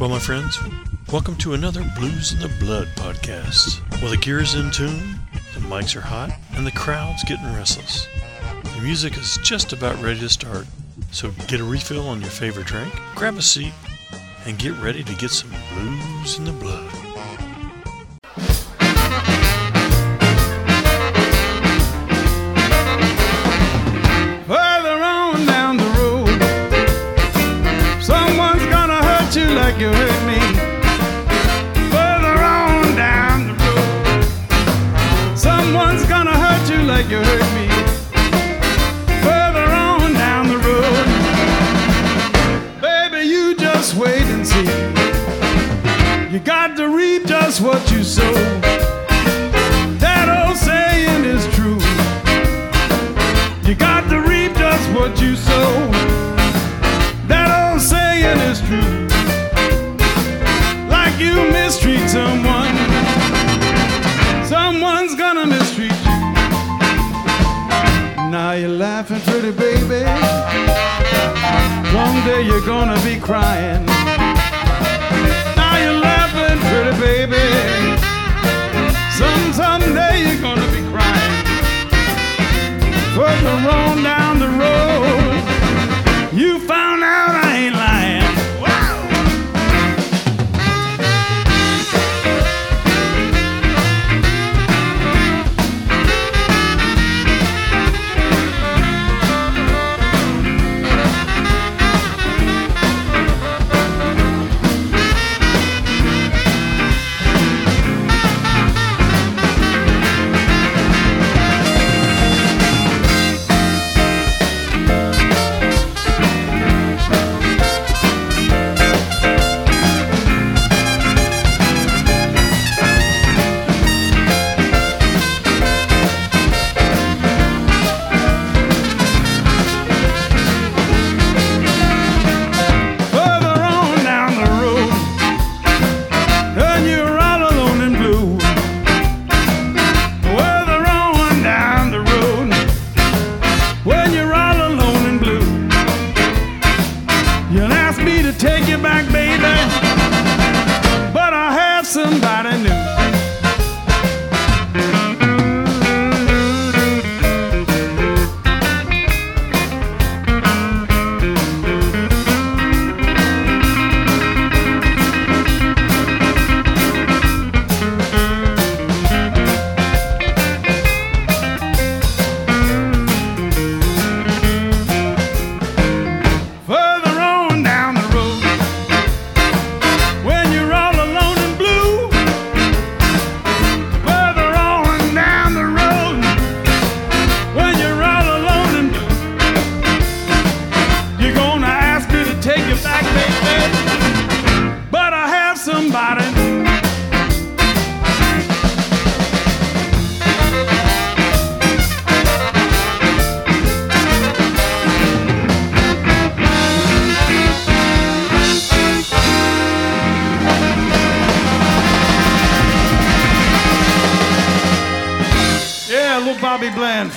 Well, my friends, welcome to another Blues in the Blood podcast. Well, the gear's in tune, the mics are hot, and the crowd's getting restless. The music is just about ready to start, so get a refill on your favorite drink, grab a seat, and get ready to get some blues in the blood.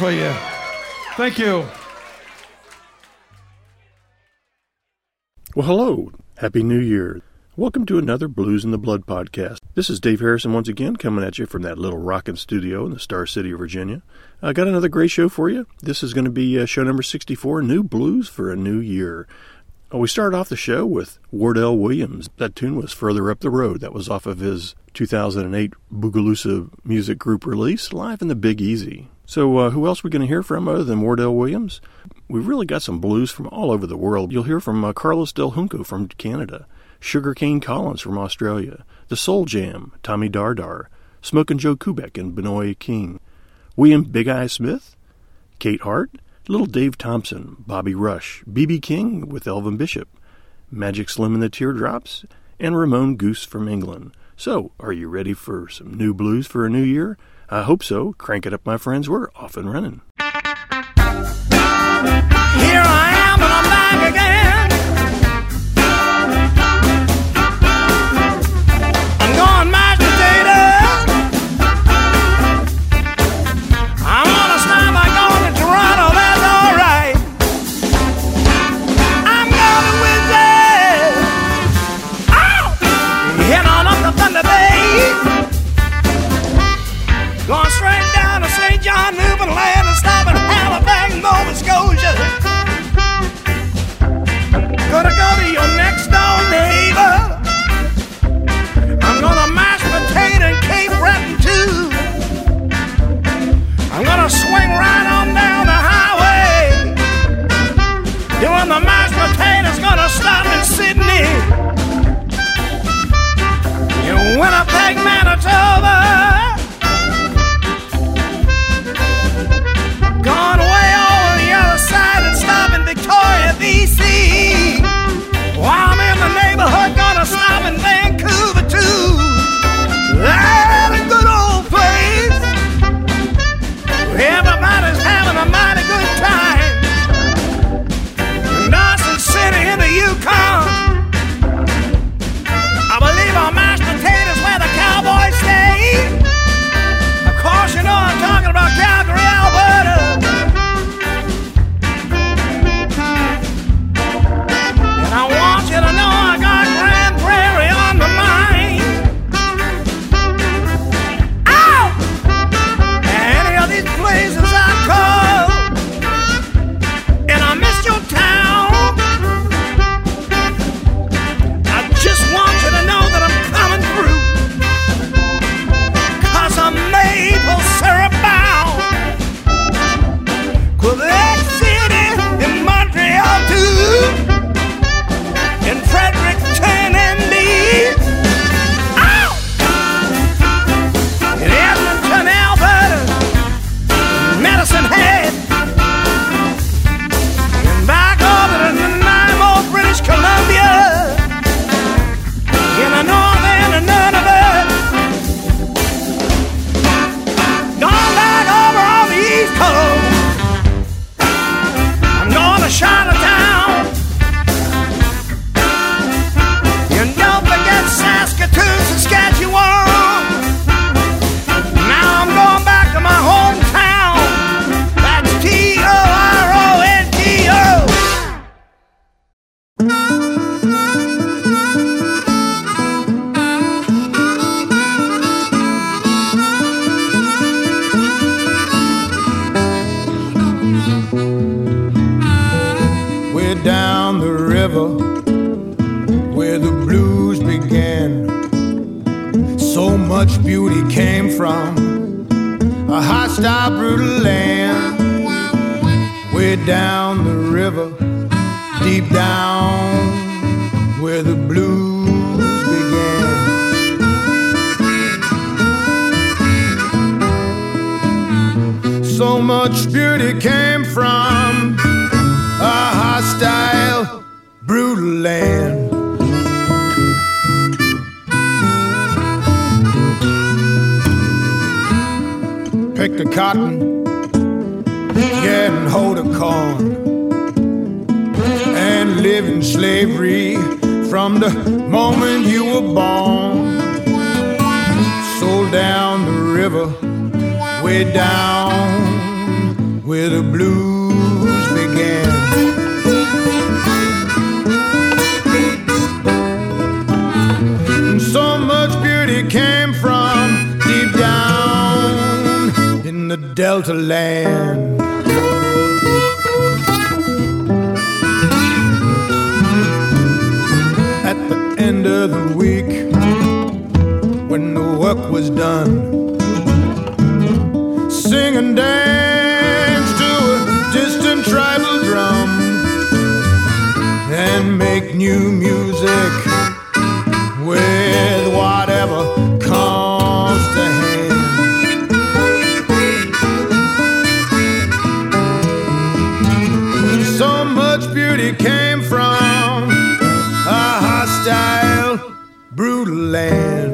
For you. Thank you. Well, hello. Happy New Year. Welcome to another Blues in the Blood podcast. This is Dave Harrison once again coming at you from that little rockin' studio in the Star City of Virginia. I got another great show for you. This is going to be uh, show number 64, New Blues for a New Year. Uh, we started off the show with Wardell Williams. That tune was Further Up the Road. That was off of his 2008 Boogaloosa music group release, Live in the Big Easy. So, uh, who else are we going to hear from other than Wardell Williams? We've really got some blues from all over the world. You'll hear from uh, Carlos Del Junco from Canada, Sugarcane Collins from Australia, The Soul Jam, Tommy Dardar, Smokin' Joe Kubek and Bnois King, William Big Eye Smith, Kate Hart, Little Dave Thompson, Bobby Rush, B.B. King with Elvin Bishop, Magic Slim and the Teardrops, and Ramon Goose from England. So, are you ready for some new blues for a new year? I hope so. Crank it up, my friends. We're off and running. Winnipeg, Manitoba. Came from a hostile, brutal land.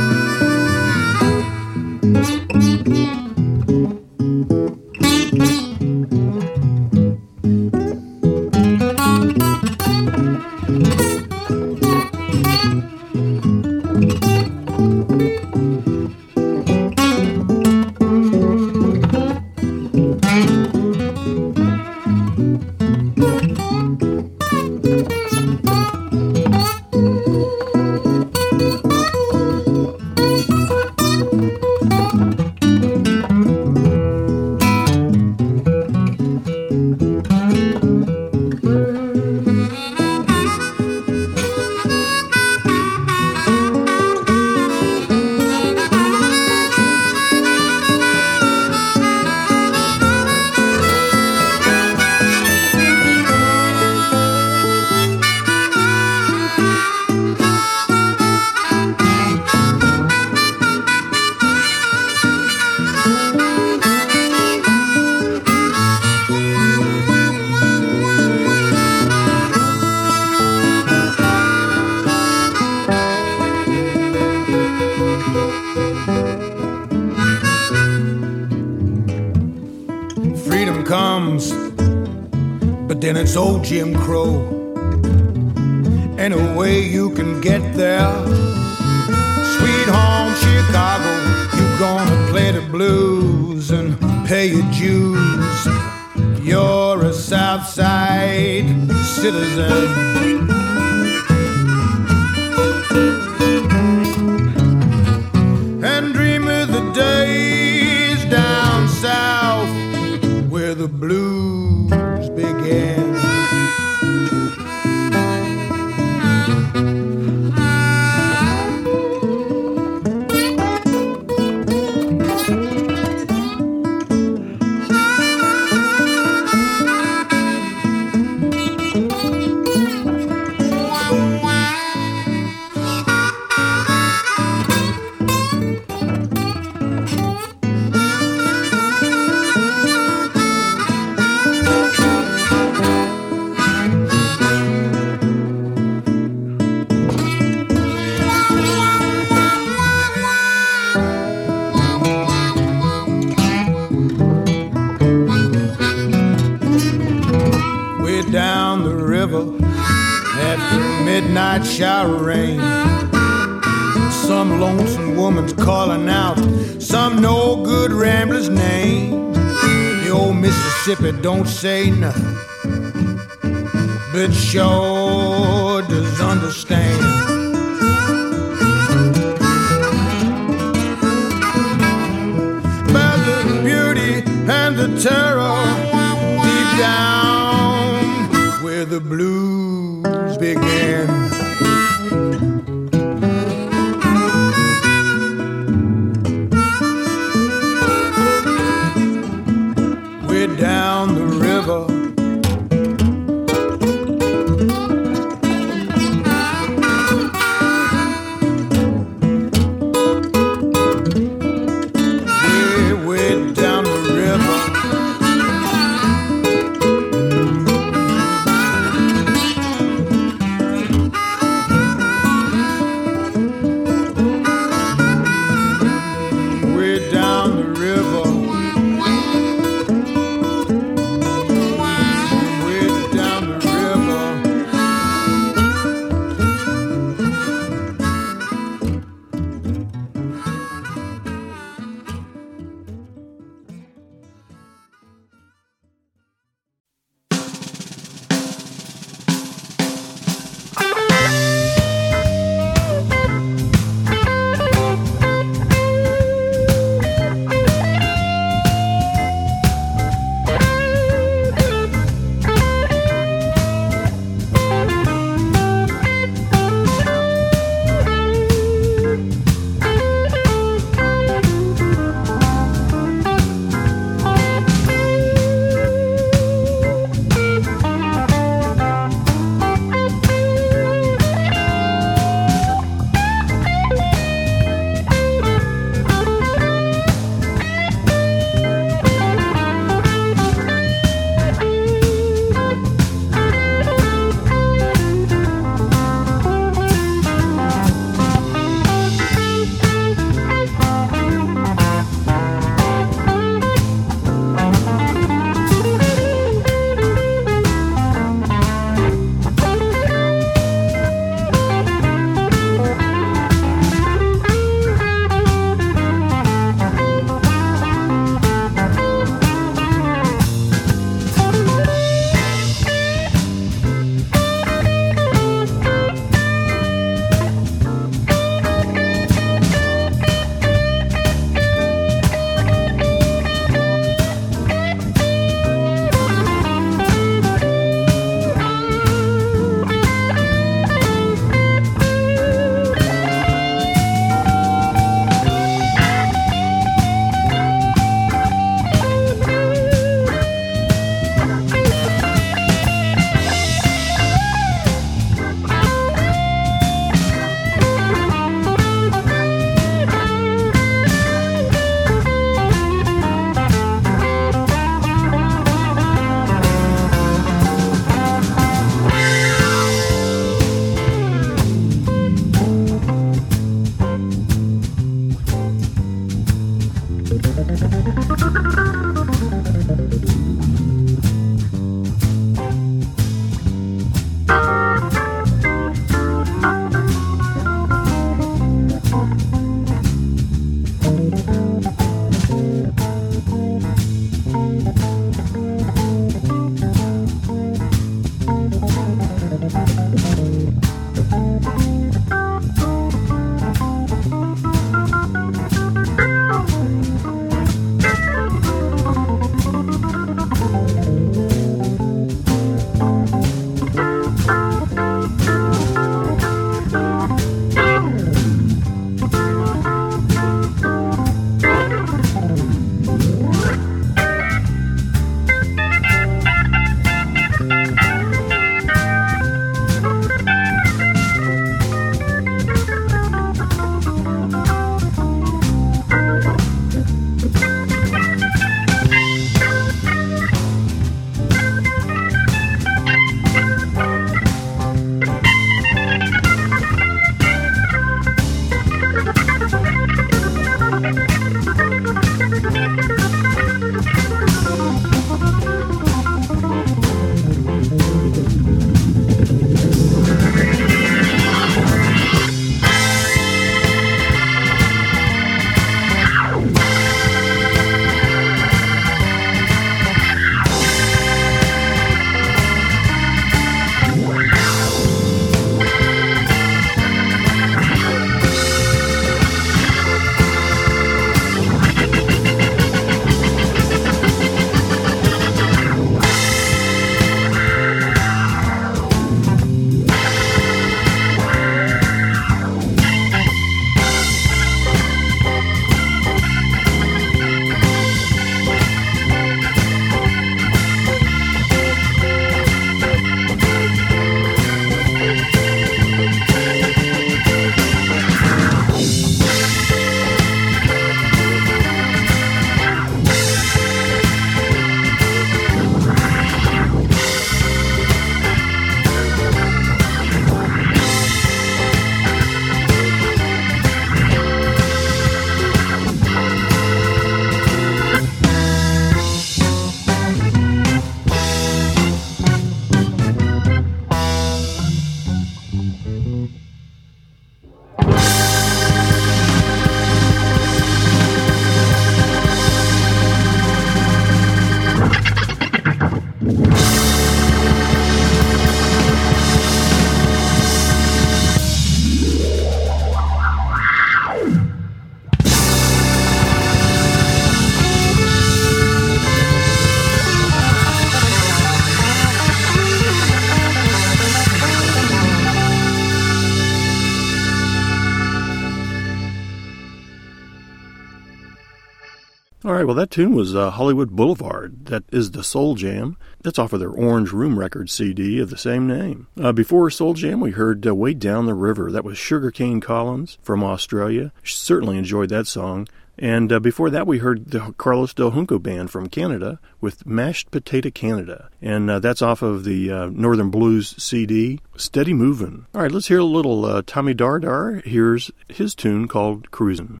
All right, well, that tune was uh, Hollywood Boulevard. That is the Soul Jam. That's off of their Orange Room Records CD of the same name. Uh, before Soul Jam, we heard uh, Way Down the River. That was Sugarcane Collins from Australia. Certainly enjoyed that song. And uh, before that, we heard the Carlos Del Junco Band from Canada with Mashed Potato Canada. And uh, that's off of the uh, Northern Blues CD, Steady Movin'. All right, let's hear a little uh, Tommy Dardar. Here's his tune called Cruisin'.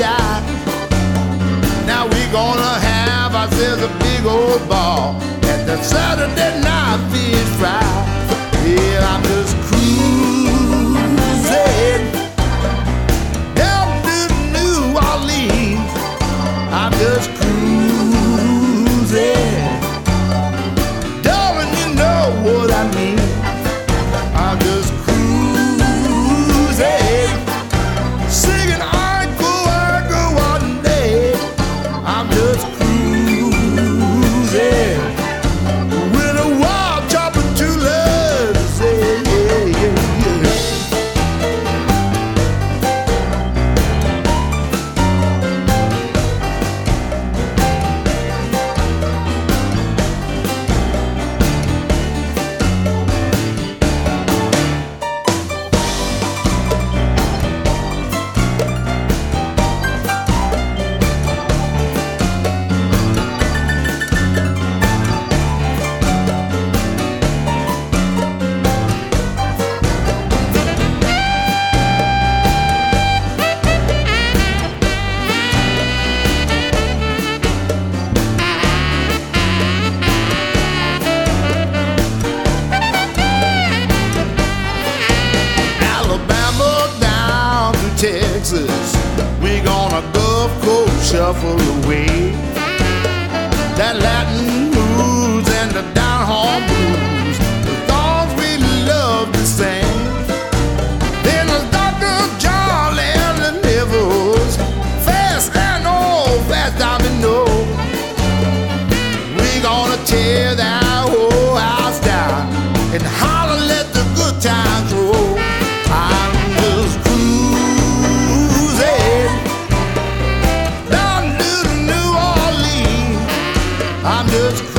"Hey, shy!" Now we gonna have ourselves a big old ball at the Saturday night I'm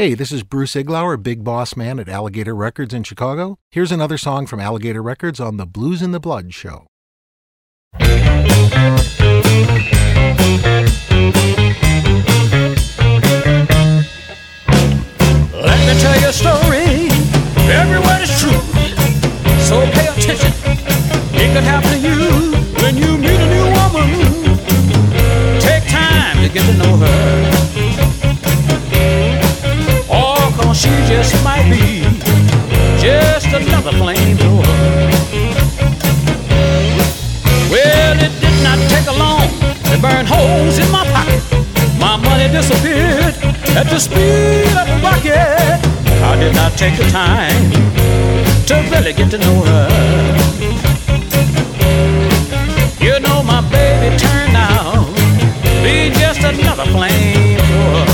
Hey, this is Bruce Iglauer, big boss man at Alligator Records in Chicago. Here's another song from Alligator Records on the Blues in the Blood show. Let me tell you a story. Every word is true. So pay attention. It could happen to you when you meet a new woman. Take time to get to know her. just might be just another flamethrower. Well, it did not take long to burn holes in my pocket. My money disappeared at the speed of a rocket. I did not take the time to really get to know her. You know, my baby turned out to be just another flamethrower.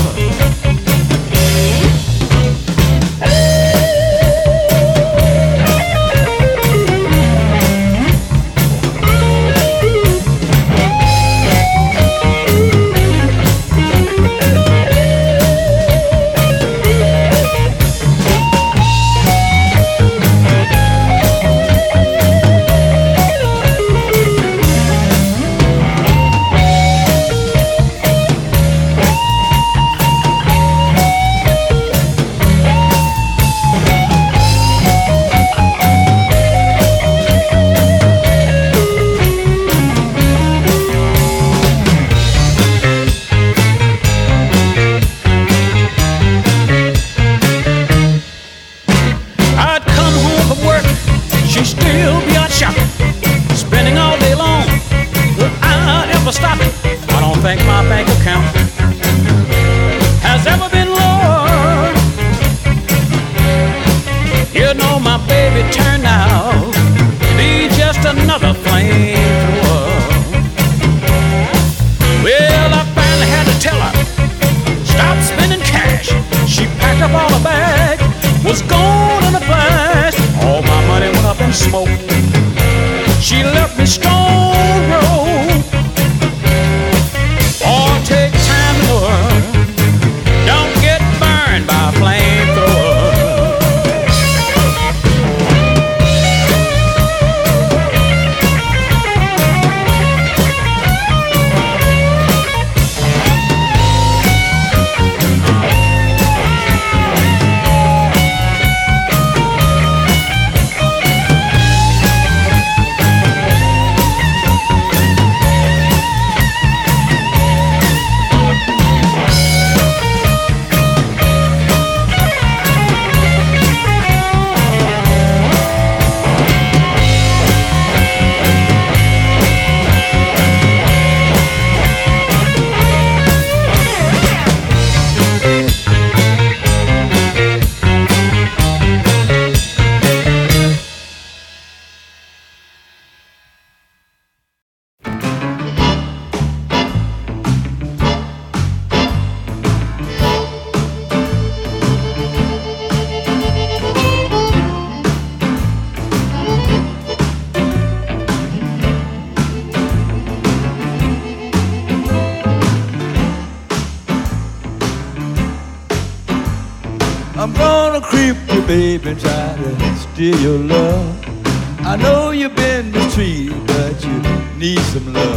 still your love. I know you've been mistreated, but you need some love.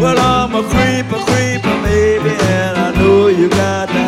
Well, I'm a creeper, creeper, baby, and I know you got that.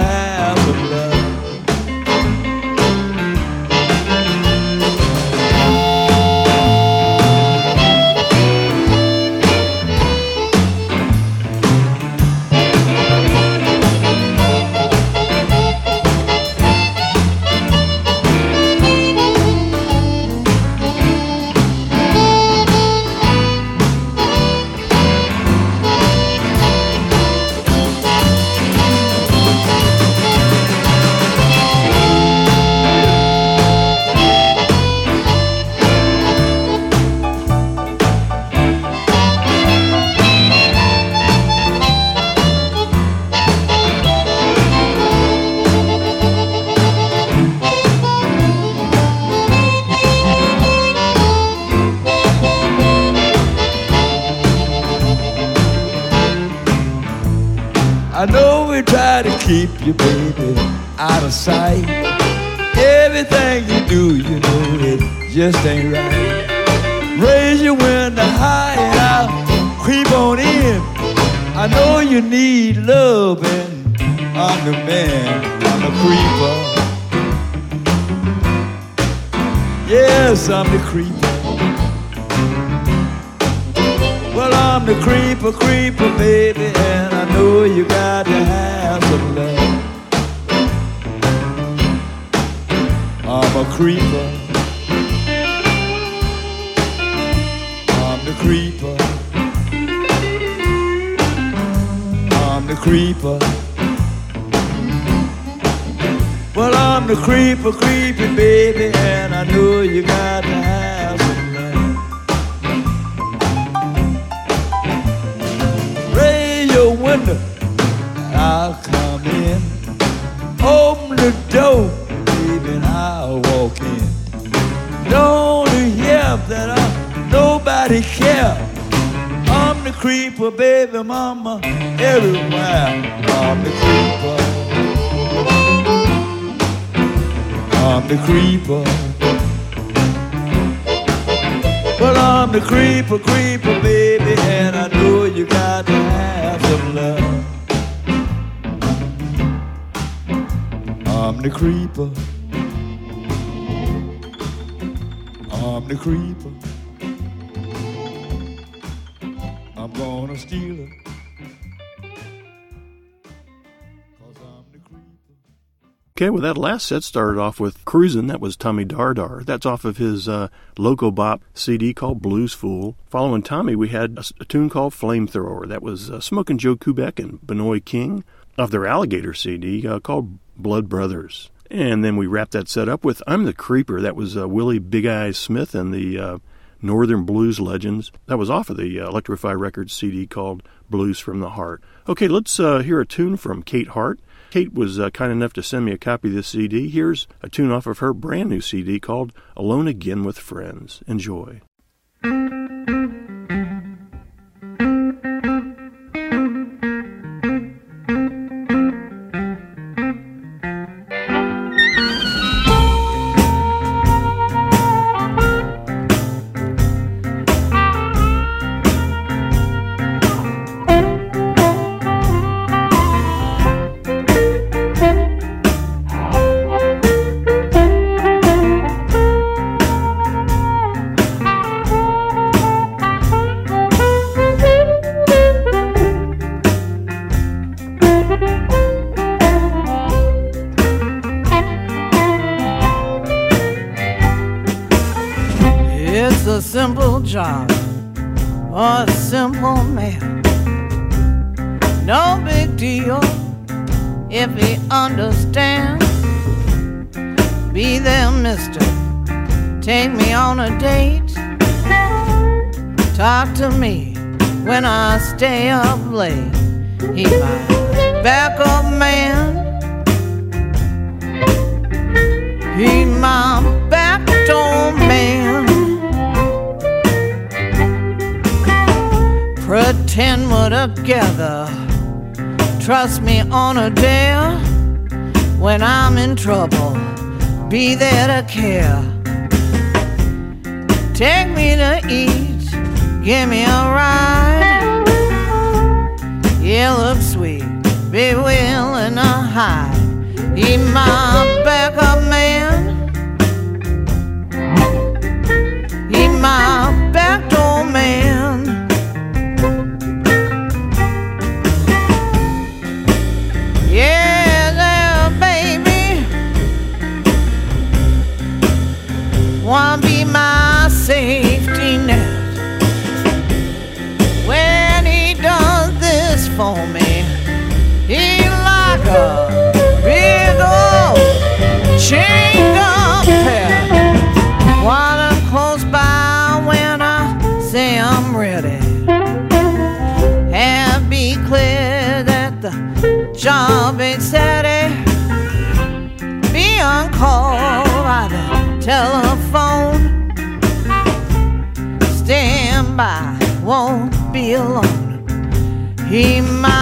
That last set started off with Cruisin'. That was Tommy Dardar. That's off of his uh, Loco Bop CD called Blues Fool. Following Tommy, we had a, a tune called Flamethrower. That was uh, Smoking Joe Kubek and Bnois King of their Alligator CD uh, called Blood Brothers. And then we wrapped that set up with I'm the Creeper. That was uh, Willie Big Eyes Smith and the uh, Northern Blues Legends. That was off of the uh, Electro-Fi Records CD called Blues from the Heart. Okay, let's uh, hear a tune from Kate Hart. Kate was uh, kind enough to send me a copy of this CD. Here's a tune off of her brand new CD called Alone Again with Friends. Enjoy. Stay up late. He my backup man. He my backdoor man. Pretend we're together. Trust me on a dare. When I'm in trouble, be there to care. Take me to eat, give me a ride. You look sweet, be willing to hide. He my back backup man. By, won't be alone. He my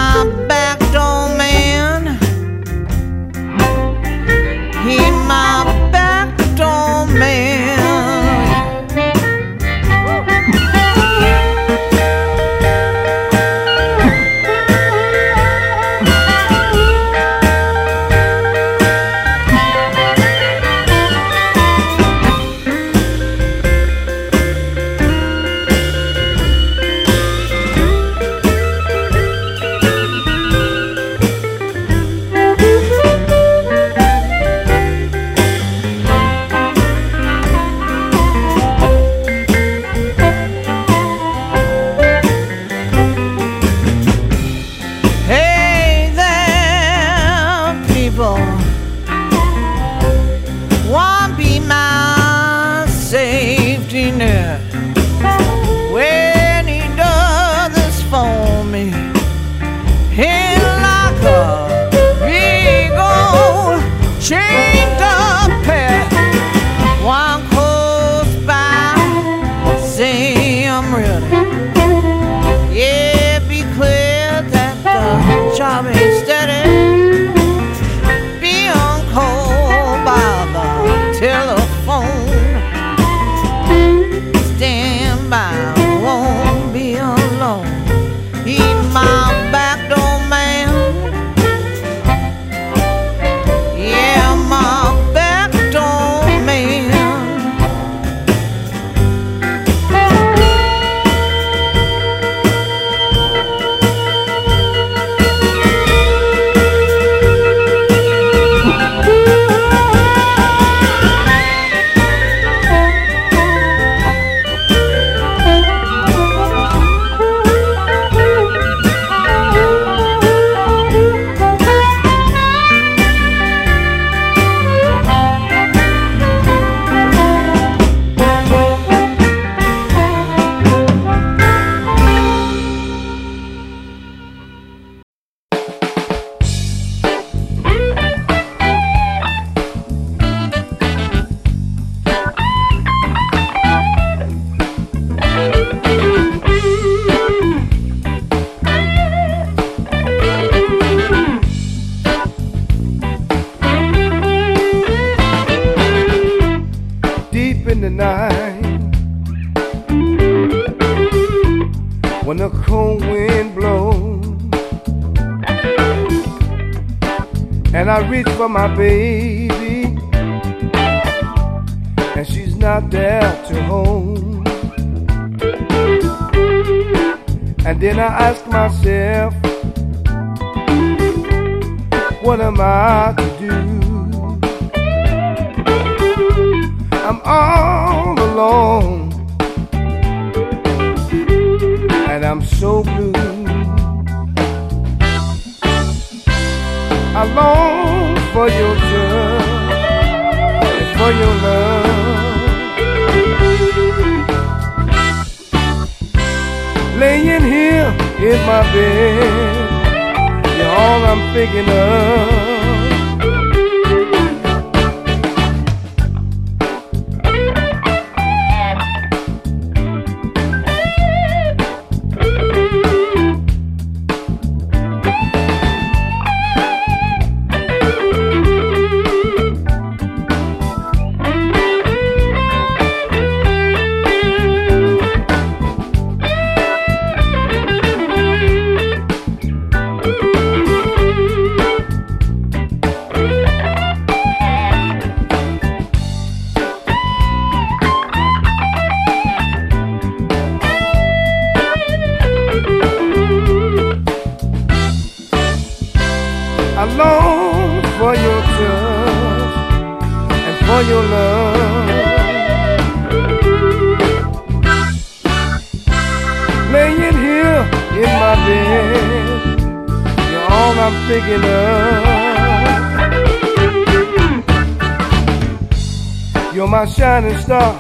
shining star,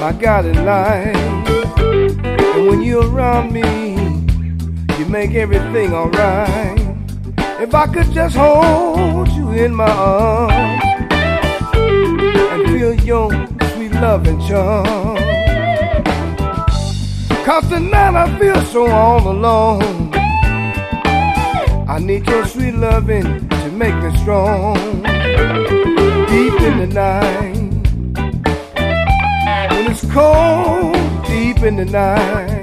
my guiding light. And when you're around me, you make everything alright. If I could just hold you in my arms and feel your sweet love and charm. Cause tonight I feel so all alone. I need your sweet loving to make me strong. Deep in the night cold deep in the night.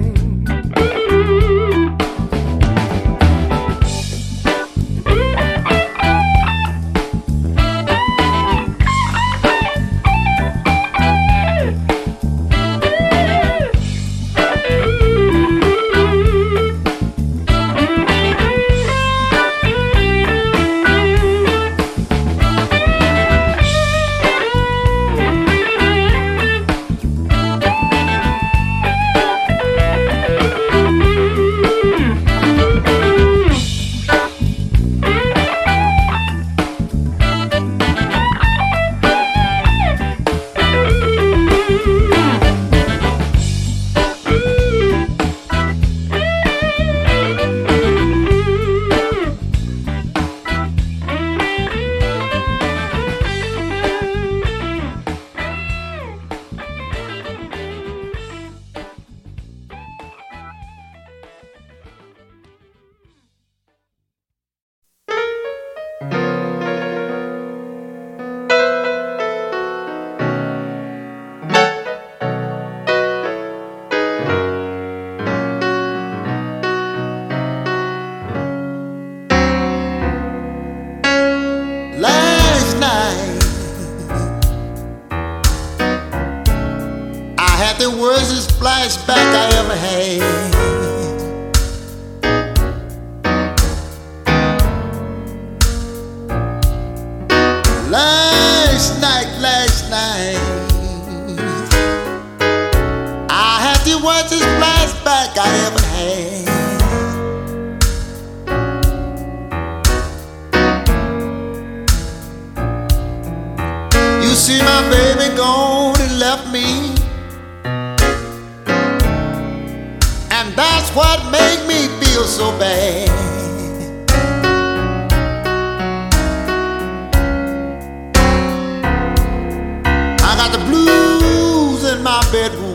my bedroom.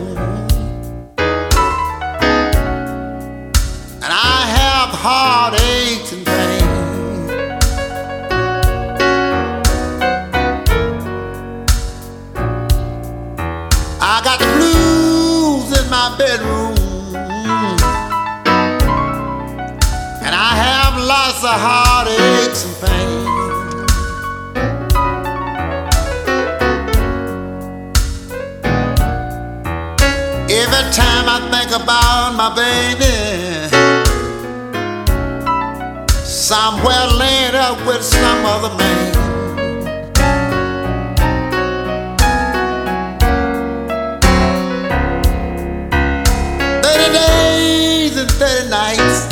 My baby, somewhere laid up with some other man. Thirty days and thirty nights.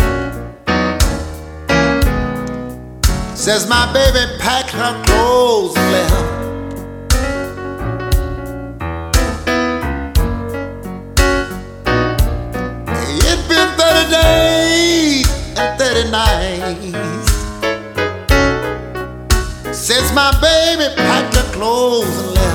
Says my baby packed her clothes and left. And 30 nights since my baby packed her clothes and left.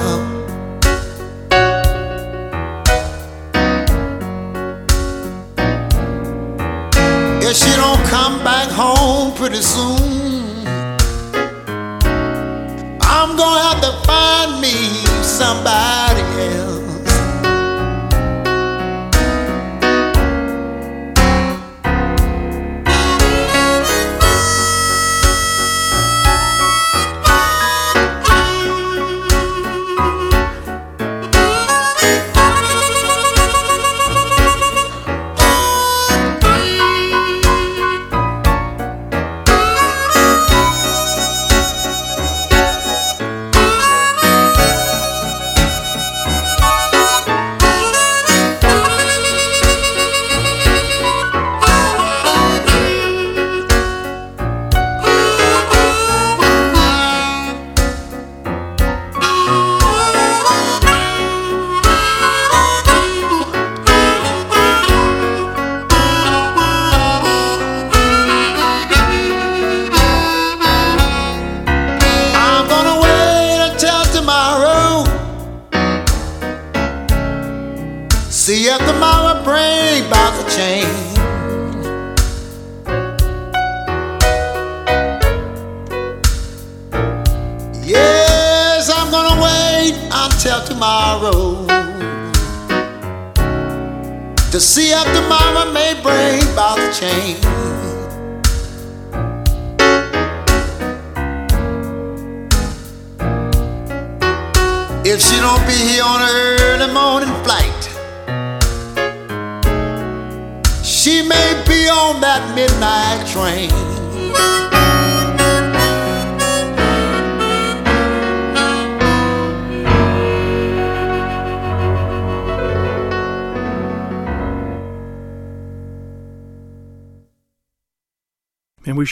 If she don't come back home pretty soon, I'm gonna have to find me somebody else.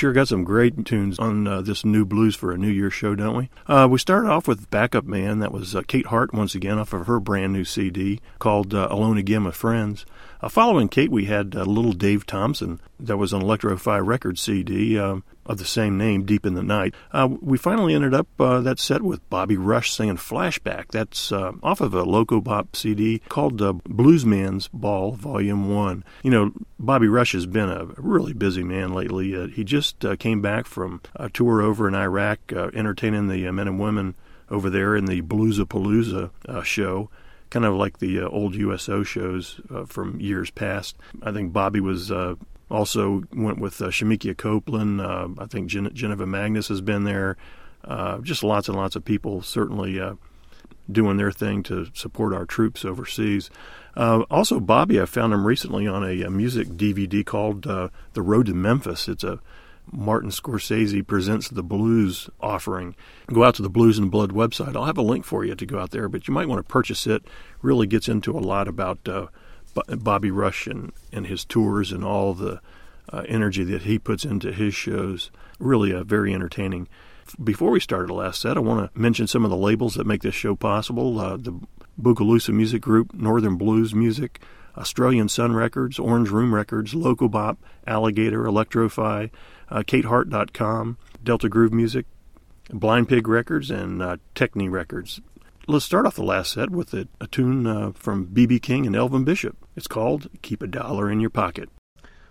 Sure got some great tunes on uh, this new Blues for a New Year show, don't we? Uh, we started off with Backup Man. That was uh, Kate Hart once again off of her brand new CD called uh, Alone Again with Friends. Uh, following Kate, we had uh, Little Dave Thompson. That was an Electro-Fi Records CD um, of the same name, Deep in the Night. Uh, we finally ended up uh, that set with Bobby Rush singing Flashback. That's uh, off of a Loco Bop CD called uh, Bluesman's Ball Volume 1. You know, Bobby Rush has been a really busy man lately. Uh, he just came back from a tour over in Iraq, entertaining the men and women over there in the Bluesapalooza uh, show kind of like the uh, old USO shows uh, from years past. I think Bobby was uh, also went with uh, Shemekia Copeland. Uh, I think Gen- Janiva Magness has been there. Uh, just lots and lots of people certainly doing their thing to support our troops overseas. Also, Bobby, I found him recently on a, a music DVD called "The Road to Memphis." It's a Martin Scorsese presents the blues offering. Go out to the Blues and Blood website. I'll have a link for you to go out there, but you might want to purchase it. Really gets into a lot about uh, Bobby Rush and, and his tours and all the uh, energy that he puts into his shows. Really uh, very entertaining. Before we started the last set, I want to mention some of the labels that make this show possible. Uh, the Boogaloosa Music Group, Northern Blues Music, Australian Sun Records, Orange Room Records, Loco Bop, Alligator, Electro-Fi, uh, KateHart.com, Delta Groove Music, Blind Pig Records, and uh, Techni Records. Let's start off the last set with a, a tune uh, from B.B. King and Elvin Bishop. It's called Keep a Dollar in Your Pocket.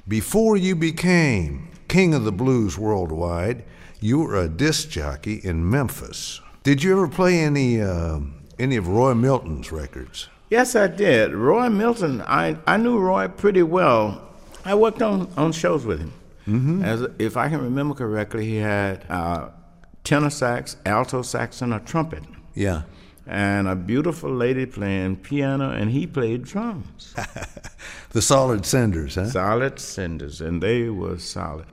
Before you became king of the blues worldwide, you were a disc jockey in Memphis. Did you ever play any uh, any of Roy Milton's records? Yes, I did. Roy Milton, I, I knew Roy pretty well. I worked on, on shows with him. Mm-hmm. As if I can remember correctly, he had uh, tenor sax, alto sax, and a trumpet. Yeah. And a beautiful lady playing piano, and he played drums. the Solid Senders, huh? Solid Senders, and they were solid.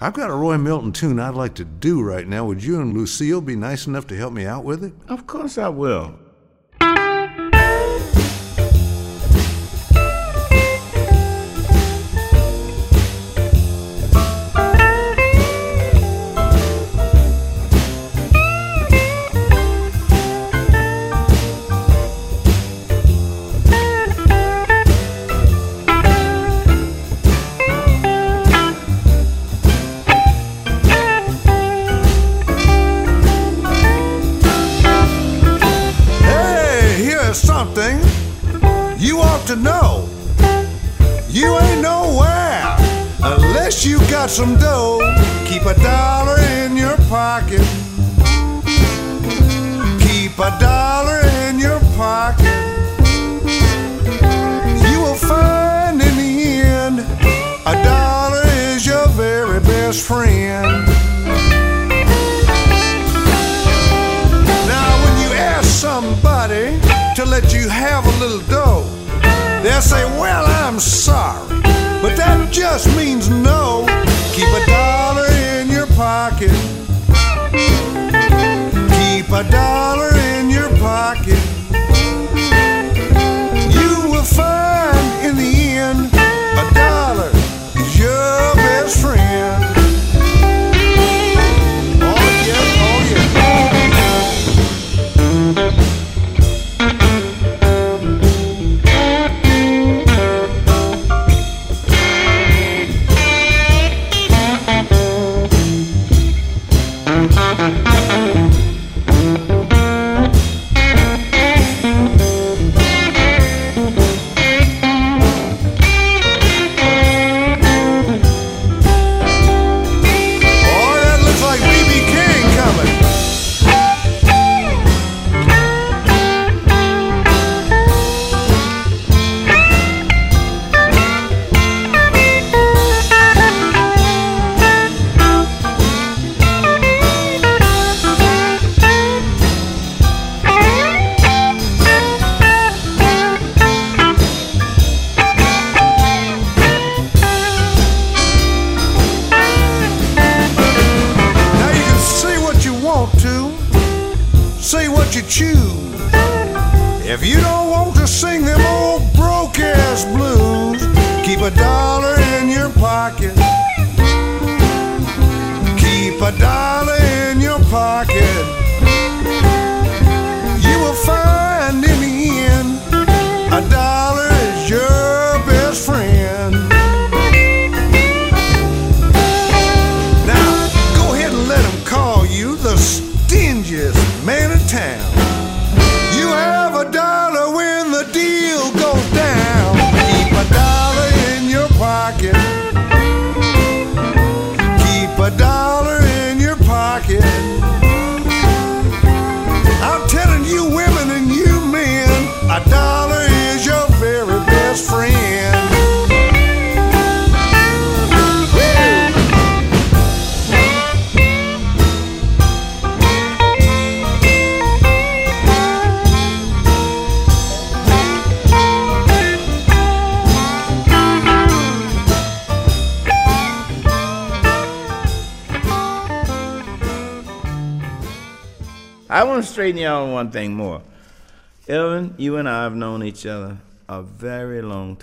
I've got a Roy Milton tune I'd like to do right now. Would you and Lucille be nice enough to help me out with it? Of course I will.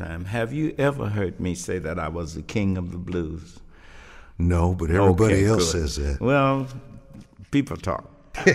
time. Have you ever heard me say that I was the king of the blues? No, but everybody okay, else good. says that. Well, people talk.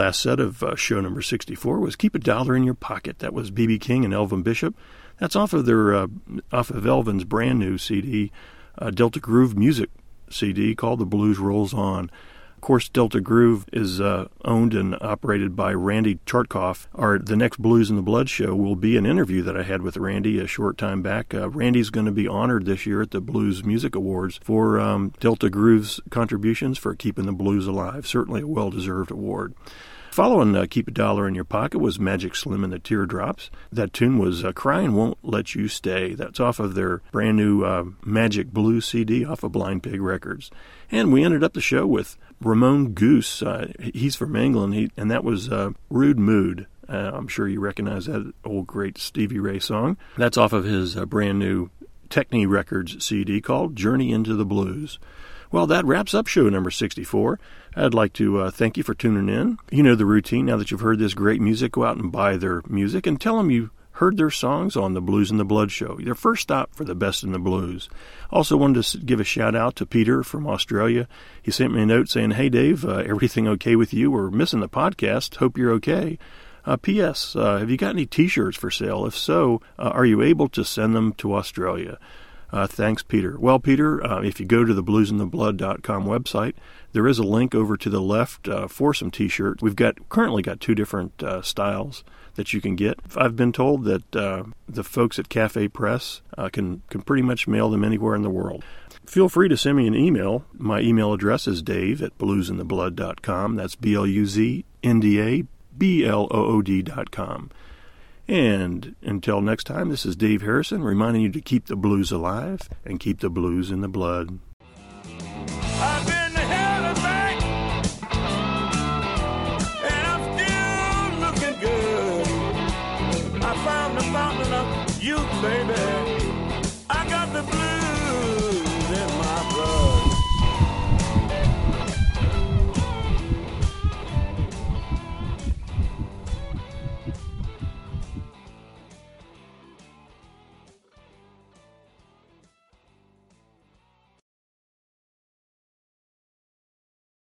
last set of uh, show number 64 was Keep a Dollar in Your Pocket. That was B.B. King and Elvin Bishop. That's off of their uh, off of Elvin's brand new CD, uh, Delta Groove Music CD called The Blues Rolls On. Of course, Delta Groove is uh, owned and operated by Randy Chortkoff. Our the next Blues in the Blood show will be an interview that I had with Randy a short time back. Uh, Randy's going to be honored this year at the Blues Music Awards for um, Delta Groove's contributions for keeping the blues alive. Certainly a well-deserved award. Following uh, Keep a Dollar in Your Pocket was Magic Slim and the Teardrops. That tune was uh, Crying Won't Let You Stay. That's off of their brand new uh, Magic Blue CD off of Blind Pig Records. And we ended up the show with Ramon Goose. Uh, he's from England, he, and that was uh, Rude Mood. Uh, I'm sure you recognize that old great Stevie Ray song. That's off of his brand new Techni Records CD called Journey into the Blues. Well, that wraps up show number 64. I'd like to uh, thank you for tuning in. You know the routine. Now that you've heard this great music, go out and buy their music and tell them you heard their songs on the Blues and the Blood show. Their first stop for the best in the blues. Also wanted to give a shout out to Peter from Australia. He sent me a note saying, "Hey Dave, uh, everything okay with you? We're missing the podcast. Hope you're okay." Uh, P.S. Uh, have you got any T-shirts for sale? If so, uh, are you able to send them to Australia? Uh, thanks, Peter. Well, Peter, uh, if you go to the bluzndablood.com website, there is a link over to the left uh, for some T-shirts. We've got currently got two different uh, styles that you can get. I've been told that uh, the folks at Cafe Press uh, can can pretty much mail them anywhere in the world. Feel free to send me an email. My email address is dave at bluzndablood.com. That's B-L-U-Z-N-D-A-B-L-O-O-D dot com. And until next time, this is Dave Harrison reminding you to keep the blues alive and keep the blues in the blood.